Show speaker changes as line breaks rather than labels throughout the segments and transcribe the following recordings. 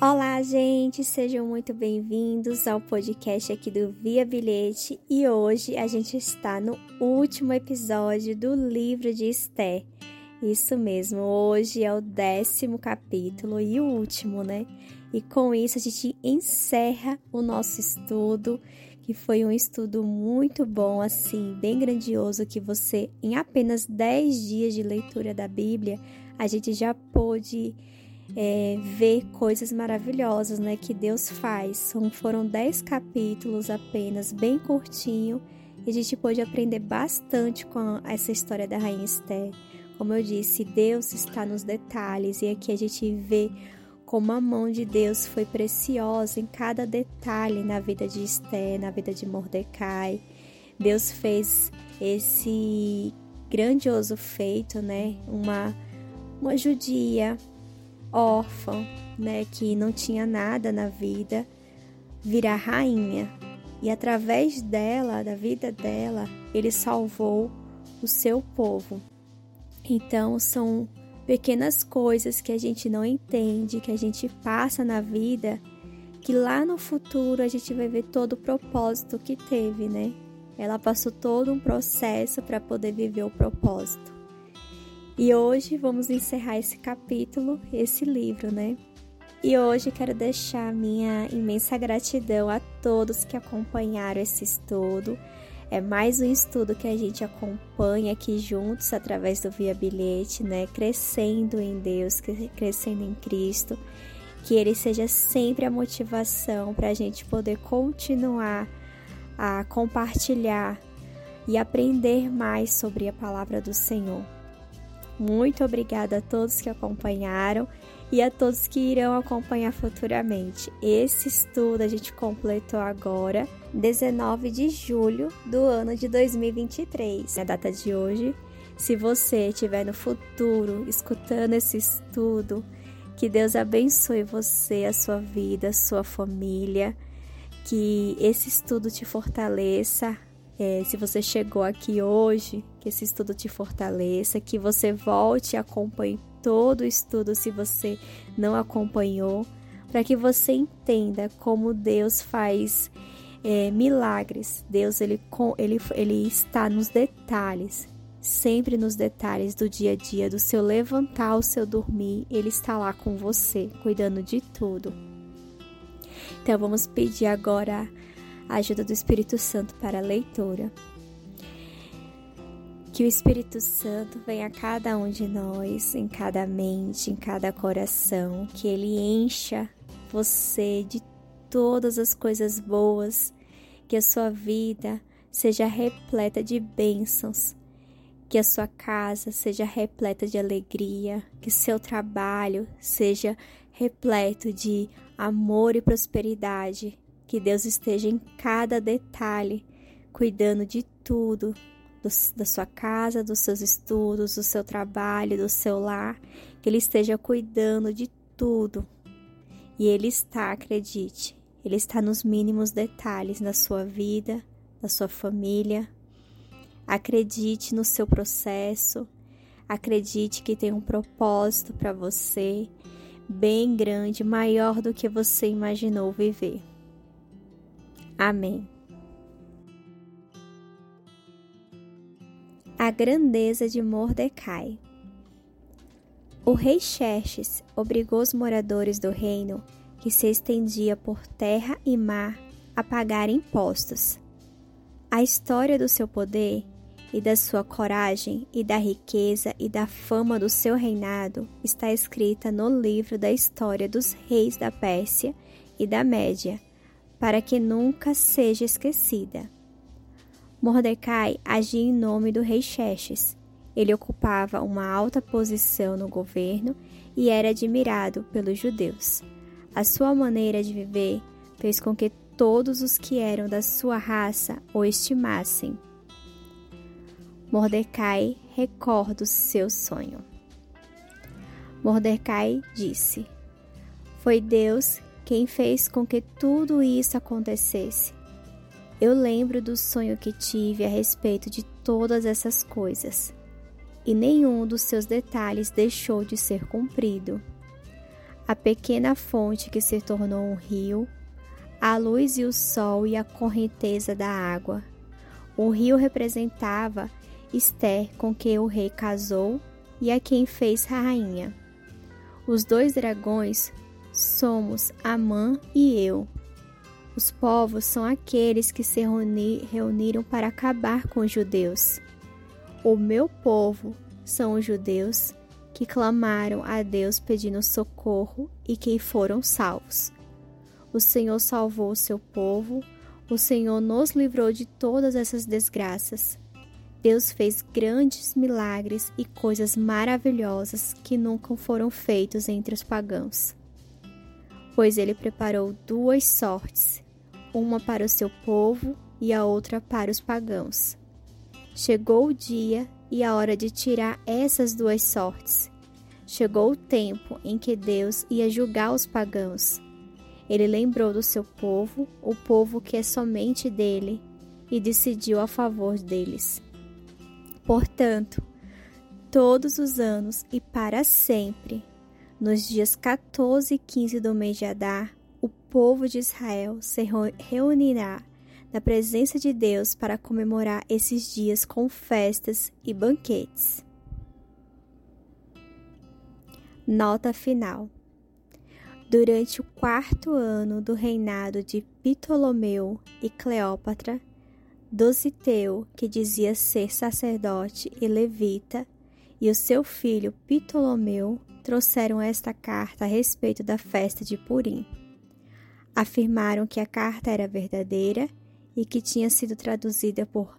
Olá, gente, sejam muito bem-vindos ao podcast aqui do Via Bilhete e hoje a gente está no último episódio do livro de Esther. Isso mesmo, hoje é o décimo capítulo e o último, né? E com isso a gente encerra o nosso estudo, que foi um estudo muito bom, assim, bem grandioso, que você, em apenas 10 dias de leitura da Bíblia, a gente já pôde é, ver coisas maravilhosas né, que Deus faz. São, foram dez capítulos apenas, bem curtinho, e a gente pôde aprender bastante com essa história da Rainha Esther. Como eu disse, Deus está nos detalhes, e aqui a gente vê como a mão de Deus foi preciosa em cada detalhe na vida de Esther, na vida de Mordecai. Deus fez esse grandioso feito, né? Uma, uma judia órfã, né, que não tinha nada na vida, virar rainha. E através dela, da vida dela, ele salvou o seu povo. Então, são pequenas coisas que a gente não entende, que a gente passa na vida, que lá no futuro a gente vai ver todo o propósito que teve, né? Ela passou todo um processo para poder viver o propósito. E hoje vamos encerrar esse capítulo, esse livro, né? E hoje quero deixar minha imensa gratidão a todos que acompanharam esse estudo. É mais um estudo que a gente acompanha aqui juntos através do Via Bilhete, né? Crescendo em Deus, crescendo em Cristo. Que ele seja sempre a motivação para a gente poder continuar a compartilhar e aprender mais sobre a palavra do Senhor. Muito obrigada a todos que acompanharam e a todos que irão acompanhar futuramente. Esse estudo a gente completou agora, 19 de julho do ano de 2023, a data de hoje. Se você estiver no futuro escutando esse estudo, que Deus abençoe você, a sua vida, a sua família, que esse estudo te fortaleça, é, se você chegou aqui hoje, que esse estudo te fortaleça, que você volte e acompanhe todo o estudo se você não acompanhou, para que você entenda como Deus faz é, milagres. Deus ele, ele, ele está nos detalhes, sempre nos detalhes do dia a dia, do seu levantar, o seu dormir, Ele está lá com você, cuidando de tudo. Então vamos pedir agora a ajuda do Espírito Santo para a leitura. Que o Espírito Santo venha a cada um de nós, em cada mente, em cada coração, que ele encha você de todas as coisas boas, que a sua vida seja repleta de bênçãos, que a sua casa seja repleta de alegria, que seu trabalho seja repleto de amor e prosperidade, que Deus esteja em cada detalhe, cuidando de tudo, do, da sua casa, dos seus estudos, do seu trabalho, do seu lar, que Ele esteja cuidando de tudo. E Ele está, acredite, Ele está nos mínimos detalhes da sua vida, da sua família. Acredite no seu processo, acredite que tem um propósito para você, bem grande, maior do que você imaginou viver. Amém. A grandeza de Mordecai. O rei Xerxes obrigou os moradores do reino, que se estendia por terra e mar, a pagar impostos. A história do seu poder e da sua coragem e da riqueza e da fama do seu reinado está escrita no livro da história dos reis da Pérsia e da Média para que nunca seja esquecida. Mordecai agia em nome do rei Xerxes. Ele ocupava uma alta posição no governo e era admirado pelos judeus. A sua maneira de viver fez com que todos os que eram da sua raça o estimassem. Mordecai recorda o seu sonho. Mordecai disse: Foi Deus quem fez com que tudo isso acontecesse. Eu lembro do sonho que tive a respeito de todas essas coisas, e nenhum dos seus detalhes deixou de ser cumprido. a pequena fonte que se tornou um rio, a luz e o sol e a correnteza da água. O rio representava Esther, com quem o rei casou e a quem fez rainha. Os dois dragões somos Amã e eu. Os povos são aqueles que se reuni reuniram para acabar com os judeus. O meu povo são os judeus que clamaram a Deus pedindo socorro e que foram salvos. O Senhor salvou o seu povo, o Senhor nos livrou de todas essas desgraças. Deus fez grandes milagres e coisas maravilhosas que nunca foram feitos entre os pagãos. Pois ele preparou duas sortes, uma para o seu povo e a outra para os pagãos. Chegou o dia e a hora de tirar essas duas sortes. Chegou o tempo em que Deus ia julgar os pagãos. Ele lembrou do seu povo, o povo que é somente dele, e decidiu a favor deles. Portanto, todos os anos e para sempre, nos dias 14 e 15 do mês de Adar, o povo de Israel se reunirá na presença de Deus para comemorar esses dias com festas e banquetes. Nota final. Durante o quarto ano do reinado de Ptolomeu e Cleópatra, Dositeu, que dizia ser sacerdote e levita, e o seu filho Ptolomeu trouxeram esta carta a respeito da festa de Purim afirmaram que a carta era verdadeira e que tinha sido traduzida por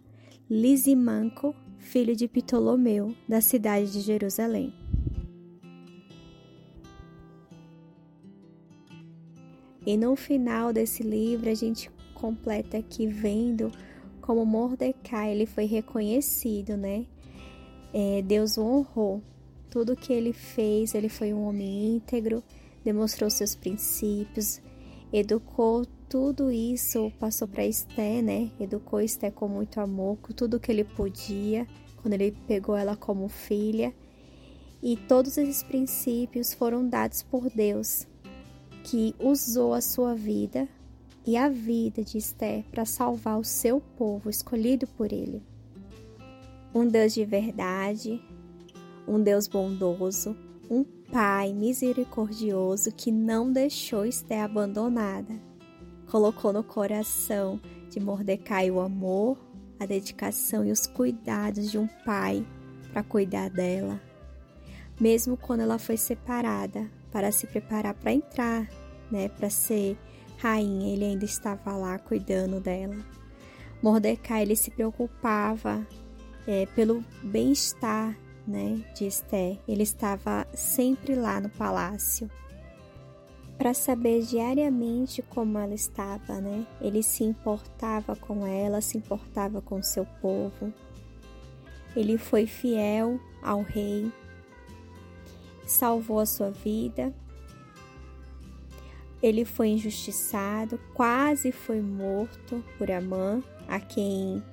Lisimanco, filho de Ptolomeu, da cidade de Jerusalém. E no final desse livro a gente completa aqui vendo como Mordecai ele foi reconhecido, né? É, Deus o honrou. Tudo que ele fez, ele foi um homem íntegro, demonstrou seus princípios, educou tudo isso, passou para Esté, né? Educou Esté com muito amor, com tudo que ele podia, quando ele pegou ela como filha. E todos esses princípios foram dados por Deus, que usou a sua vida e a vida de Esté para salvar o seu povo escolhido por ele. Um Deus de verdade, um Deus bondoso, um Pai misericordioso que não deixou Esté abandonada. Colocou no coração de Mordecai o amor, a dedicação e os cuidados de um pai para cuidar dela. Mesmo quando ela foi separada para se preparar para entrar, né, para ser rainha, ele ainda estava lá cuidando dela. Mordecai ele se preocupava é, pelo bem-estar né, de Esté. Ele estava sempre lá no palácio para saber diariamente como ela estava, né? Ele se importava com ela, se importava com seu povo. Ele foi fiel ao rei, salvou a sua vida. Ele foi injustiçado, quase foi morto por Amã, a quem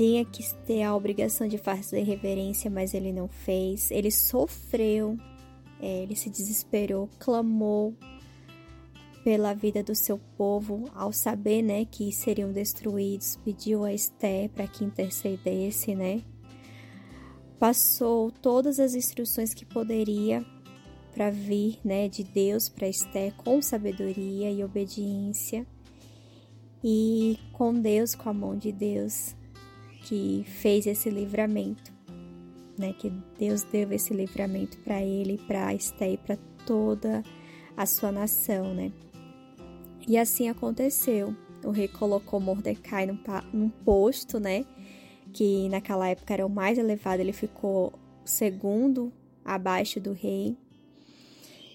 tinha que ter a obrigação de fazer reverência, mas ele não fez. Ele sofreu, é, ele se desesperou, clamou pela vida do seu povo ao saber, né, que seriam destruídos. Pediu a Esté para que intercedesse, né? Passou todas as instruções que poderia para vir, né, de Deus para Esté com sabedoria e obediência. E com Deus, com a mão de Deus, que fez esse livramento, né? Que Deus deu esse livramento para ele, para Esté e para toda a sua nação, né? E assim aconteceu. O rei colocou Mordecai num, num posto, né? Que naquela época era o mais elevado, ele ficou segundo abaixo do rei.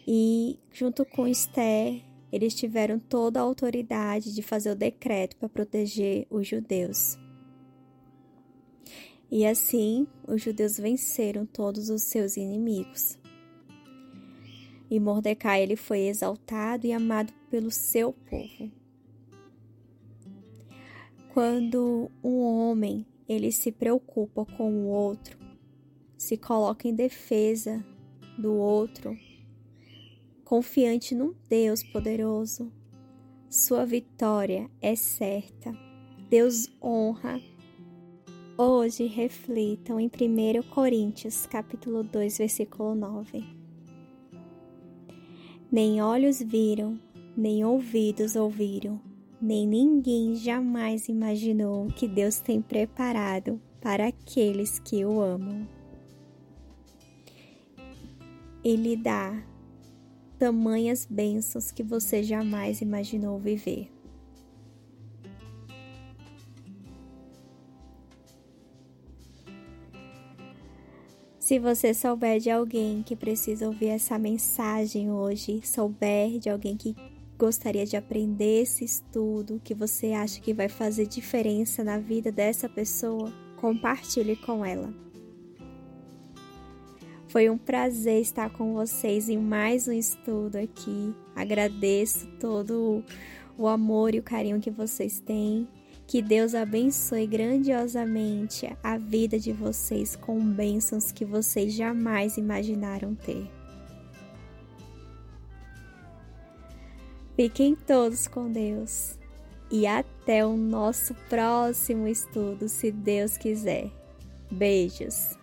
E junto com Esther, eles tiveram toda a autoridade de fazer o decreto para proteger os judeus. E assim os judeus venceram todos os seus inimigos. E Mordecai ele foi exaltado e amado pelo seu povo. Quando um homem ele se preocupa com o outro, se coloca em defesa do outro, confiante num Deus poderoso. Sua vitória é certa. Deus honra. Hoje reflitam em 1 Coríntios, capítulo 2, versículo 9. Nem olhos viram, nem ouvidos ouviram, nem ninguém jamais imaginou o que Deus tem preparado para aqueles que o amam. Ele dá tamanhas bênçãos que você jamais imaginou viver. Se você souber de alguém que precisa ouvir essa mensagem hoje, souber de alguém que gostaria de aprender esse estudo, que você acha que vai fazer diferença na vida dessa pessoa, compartilhe com ela. Foi um prazer estar com vocês em mais um estudo aqui. Agradeço todo o amor e o carinho que vocês têm. Que Deus abençoe grandiosamente a vida de vocês com bênçãos que vocês jamais imaginaram ter. Fiquem todos com Deus e até o nosso próximo estudo, se Deus quiser. Beijos!